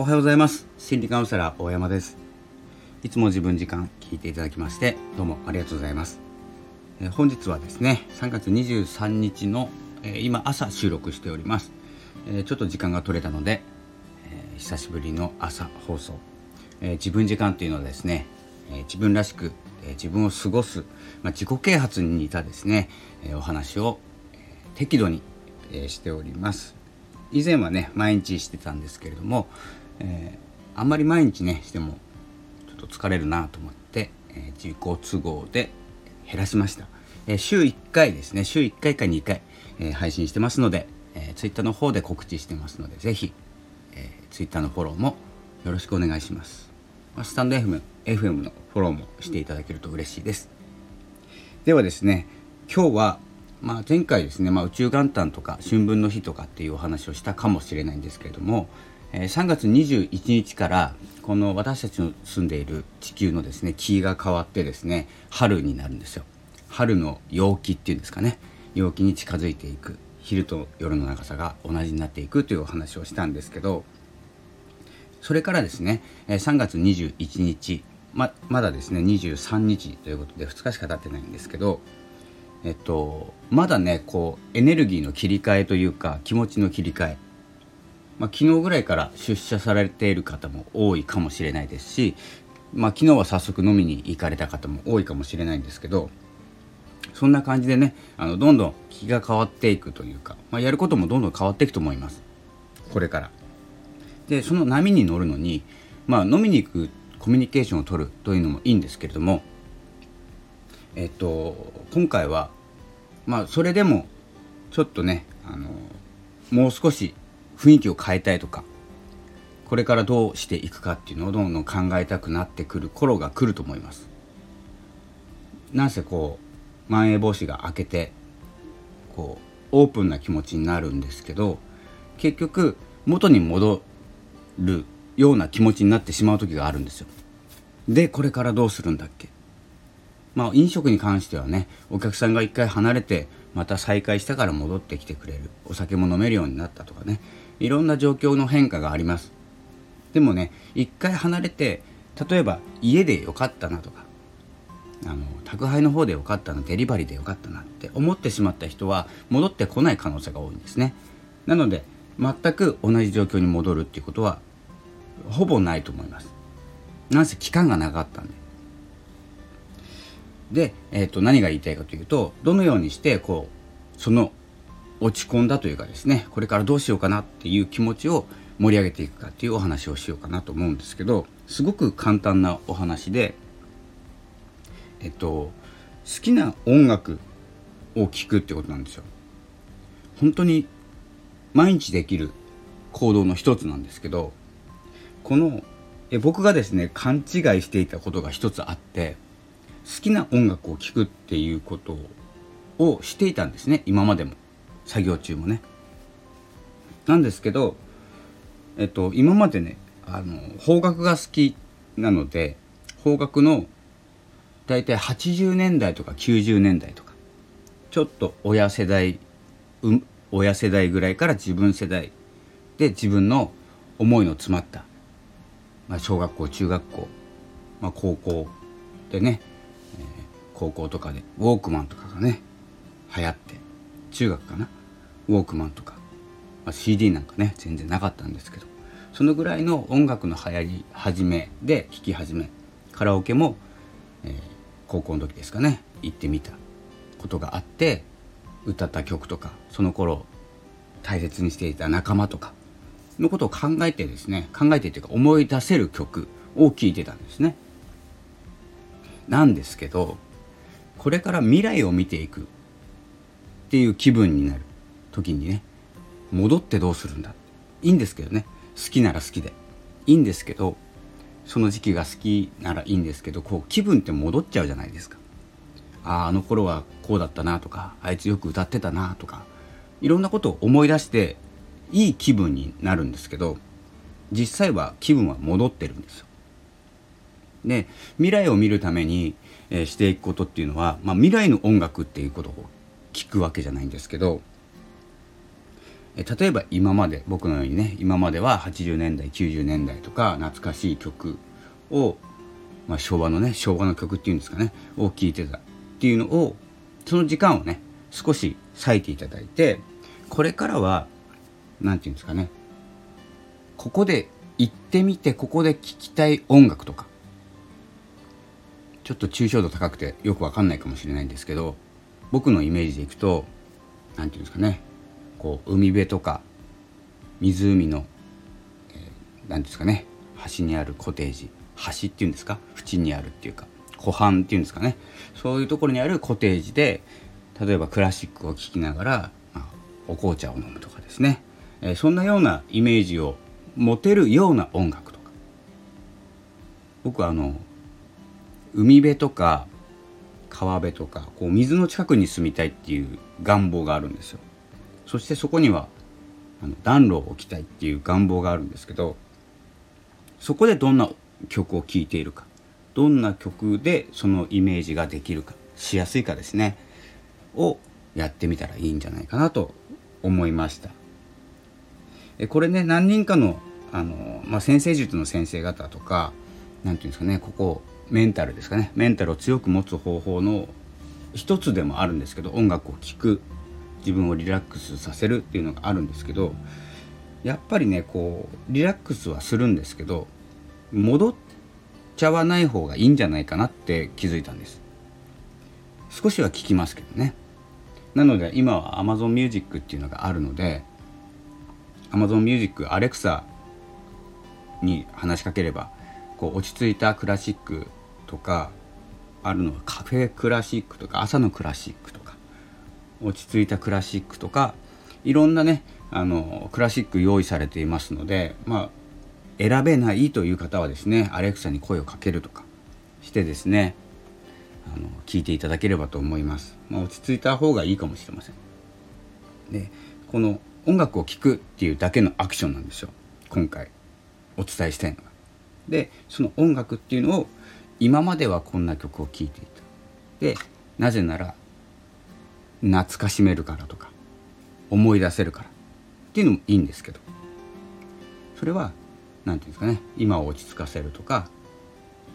おはようございます。心理カウンセラー大山です。いつも自分時間聞いていただきましてどうもありがとうございます、え、本日はですね3月23日の、え、今朝収録しております、え、ちょっと時間が取れたので、え久しぶりの朝放送、え自分時間というのはですね、え自分らしく、え自分を過ごす、まあ、自己啓発に似たですね、えお話を、適度に、えしております。以前はね毎日してたんですけれども、えー、あんまり毎日ねしてもちょっと疲れるなと思って、えー、自己都合で減らしました、えー、週1回ですね。週1回か2回、え配信してますので、えー、Twitter の方で告知してますので是非、えー、Twitter のフォローもよろしくお願いします、ま、スタンド FM, FM のフォローもしていただけると嬉しいです。ではですね今日はまあ、前回ですね、まあ、宇宙元旦とか春分の日とかっていうお話をしたかもしれないんですけれども、え、3月21日からこの私たちの住んでいる地球のですね気が変わってですね春になるんですよ。春の陽気っていうんですかね。陽気に近づいていく。昼と夜の長さが同じになっていくというお話をしたんですけどそれからですね3月21日ままだですね23日ということで2日しか経ってないんですけどえっと、まだねこうエネルギーの切り替えというか気持ちの切り替え、まあ、昨日ぐらいから出社されている方も多いかもしれないですし、まあ、昨日は早速飲みに行かれた方も多いかもしれないんですけどそんな感じでねあのどんどん気が変わっていくというか、まあ、やることもどんどん変わっていくと思いますこれから。でその波に乗るのに、まあ、飲みに行くコミュニケーションを取るというのもいいんですけれどもえっと今回はまあそれでもちょっとねあのもう少し雰囲気を変えたいとかこれからどうしていくかっていうのをどんどん考えたくなってくる頃が来ると思います。なんせこうまん延防止が明けてこうオープンな気持ちになるんですけど結局元に戻るような気持ちになってしまう時があるんですよ。でこれからどうするんだっけまあ、飲食に関してはねお客さんが一回離れてまた再開したから戻ってきてくれる。お酒も飲めるようになったとかね。いろんな状況の変化があります。でもね一回離れて例えば家でよかったなとかあの宅配の方でよかったなデリバリーでよかったなって思ってしまった人は戻ってこない可能性が多いんですね。なので全く同じ状況に戻るっていうことはほぼないと思います。なんせ期間が長かったんで。で、えー、と何が言いたいかというとどのようにしてこうその落ち込んだというかですねこれからどうしようかなっていう気持ちを盛り上げていくかっていうお話をしようかなと思うんですけどすごく簡単なお話でえっと好きな音楽を聴くってことなんですよ。本当に毎日できる行動の一つなんですけどこのえ僕がですね勘違いしていたことが一つあって好きな音楽を聴くっていうことをしていたんですね今までも作業中もね。なんですけど、えっと、今までねあの邦楽が好きなので邦楽の大体80年代とか90年代とかちょっと親世代、うん、親世代ぐらいから自分世代で自分の思いの詰まった、まあ、小学校中学校、まあ、高校でね高校とかでウォークマンとかがね流行って中学かな？ウォークマンとか、まあ、CD なんかね全然なかったんですけど。そのぐらいの音楽の流行り始めで聴き始め。カラオケも、えー、高校の時ですかね。行ってみたことがあって歌った曲とかその頃大切にしていた仲間とかのことを考えてですね考えてというか思い出せる曲を聴いてたんですね。なんですけどこれから未来を見ていく。っていう気分になる。時にね。戻ってどうするんだ。いいんですけどね。好きなら好きで。いいんですけどその時期が好きならいいんですけどこう気分って戻っちゃうじゃないですか。あああの頃はこうだったなとかあいつよく歌ってたなとかいろんなことを思い出していい気分になるんですけど実際は気分は戻ってるんですよ。で未来を見るためにえー、していくことっていうのは、まあ、未来の音楽っていうことを聞くわけじゃないんですけど、例えば今まで僕のようにね今までは80年代90年代とか懐かしい曲を、まあ、昭和のね昭和の曲っていうんですかねを聴いてたっていうのをその時間をね少し割いていただいてこれからは何て言うんですかねここで行ってみてここで聴きたい音楽とかちょっと抽象度高くてよくわかんないかもしれないんですけど僕のイメージでいくと何て言うんですかね。こう海辺とか湖の何、えー、ですかね。端にあるコテージ。端っていうんですか？縁にあるっていうか。湖畔っていうんですかね。そういうところにあるコテージで例えばクラシックを聴きながら、まあ、お紅茶を飲むとかですね、えー、そんなようなイメージを持てるような音楽とか。僕はあの海辺とか川辺とかこう水の近くに住みたいっていう願望があるんですよ。そしてそこにはあの暖炉を置きたいっていう願望があるんですけどそこでどんな曲を聴いているかどんな曲でそのイメージができるかしやすいかですねをやってみたらいいんじゃないかなと思いました。えこれね何人かのあの、まあ、先生術の先生方とか何て言うんですかねここメンタルですかね。メンタルを強く持つ方法の一つでもあるんですけど音楽を聴く自分をリラックスさせるっていうのがあるんですけどやっぱりねこうリラックスはするんですけど戻っちゃわない方がいいんじゃないかなって気づいたんです。少しは聞きますけどね。なので今は Amazon Music っていうのがあるので Amazon Music Alexa に話しかければこう落ち着いたクラシックとかあるのはカフェクラシックとか朝のクラシックとか落ち着いたクラシックとかいろんなねあのクラシック用意されていますのでまあ選べないという方はですねアレクサに声をかけるとかしてですねあの聞いていただければと思います、まあ、落ち着いた方がいいかもしれません。でこの音楽を聴くっていうだけのアクションなんですよ。今回お伝えしたいのが。でその音楽っていうのを今まではこんな曲を聴いていた。でなぜなら懐かしめるからとか思い出せるから。っていうのもいいんですけど。それは何て言うんですかね今を落ち着かせるとか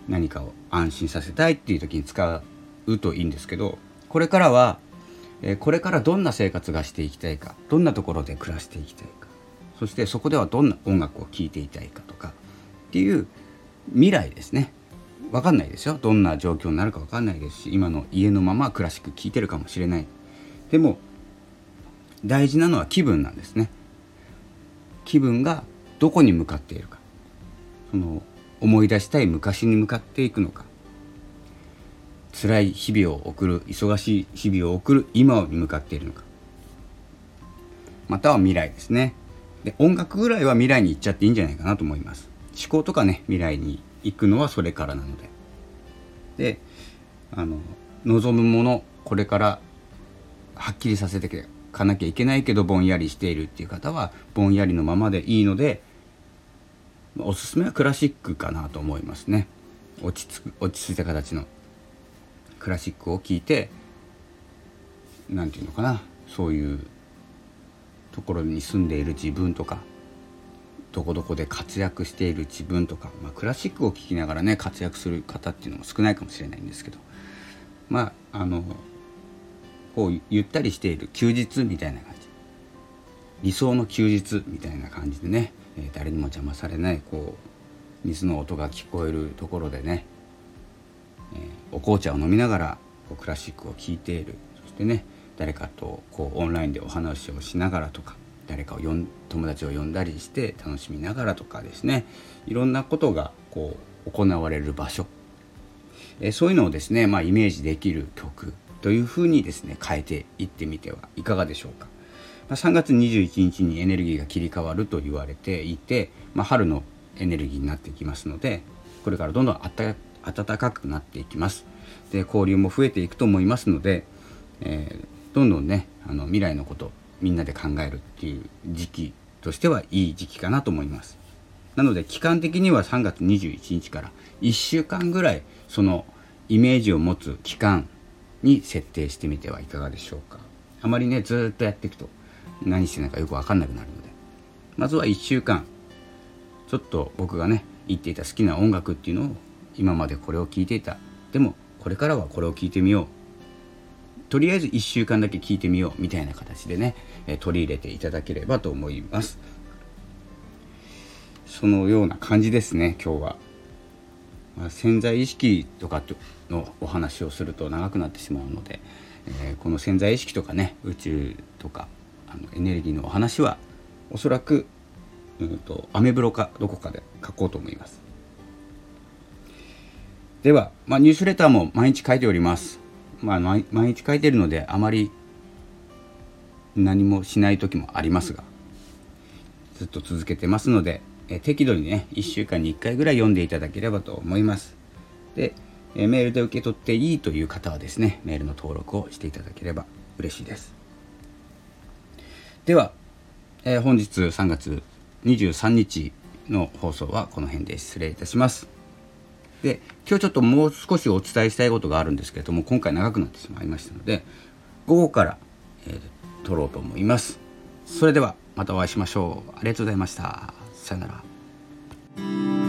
何かを安心させたいっていう時に使うといいんですけどこれからは、これからどんな生活がしていきたいかどんなところで暮らしていきたいかそしてそこではどんな音楽を聴いていたいかとかっていう未来ですね。分かんないですよどんな状況になるか分かんないですし今の家のままクラシック聴いてるかもしれない。でも大事なのは気分なんですね。気分がどこに向かっているか。その思い出したい昔に向かっていくのか。辛い日々を送る忙しい日々を送る今に向かっているのか。または未来ですね。で音楽ぐらいは未来に行っちゃっていいんじゃないかなと思います。思考とかね未来に行くのはそれからなので。であの望むものこれからはっきりさせてかなきゃいけないけどぼんやりしているっていう方はぼんやりのままでいいのでおすすめはクラシックかなと思いますね。落ち着く落ち着いた形の。クラシックを聴いて何て言うのかなそういうところに住んでいる自分とかどこどこで活躍している自分とか、まあ、クラシックを聴きながらね活躍する方っていうのも少ないかもしれないんですけどまああのこうゆったりしている休日みたいな感じ。理想の休日みたいな感じでねえ誰にも邪魔されないこう水の音が聞こえるところでね、えお紅茶を飲みながらこうクラシックを聴いている。そしてね誰かとこうオンラインでお話をしながらとか誰かを呼ん友達を呼んだりして楽しみながらとかですね。いろんなことがこう行われる場所、えそういうのをですね、まあ、イメージできる曲というふうにですね変えていってみてはいかがでしょうか。ま3月21日にエネルギーが切り替わると言われていて、まあ、春のエネルギーになっていきますのでこれからどんどん暖かくなっていきます。で交流も増えていくと思いますので、えー、どんどんねあの未来のことみんなで考えるっていう時期としてはいい時期かなと思います。なので期間的には3月21日から1週間ぐらいそのイメージを持つ期間に設定してみてはいかがでしょうか。あまりねずっとやっていくと何してないかよく分かんなくなるので。まずは1週間。ちょっと僕がね言っていた好きな音楽っていうのを今までこれを聴いていた。でもこれからはこれを聴いてみよう。とりあえず1週間だけ聴いてみようみたいな形でね、え取り入れていただければと思います。そのような感じですね今日は、まあ、潜在意識とかのお話をすると長くなってしまうので、えー、この潜在意識とかね宇宙とかあのエネルギーのお話はおそらくうんとアメブロかどこかで書こうと思います。では、まあ、ニュースレターも毎日書いております、まあ、毎日書いてるのであまり何もしない時もありますがずっと続けてますのでえ適度にね1週間に1回ぐらい読んでいただければと思います。でえメールで受け取っていいという方はですねメールの登録をしていただければ嬉しいです。では、え、本日3月23日の放送はこの辺で失礼いたします。で今日ちょっともう少しお伝えしたいことがあるんですけれども今回長くなってしまいましたので午後から、えー、撮ろうと思います。それではまたお会いしましょう。ありがとうございました。さよなら。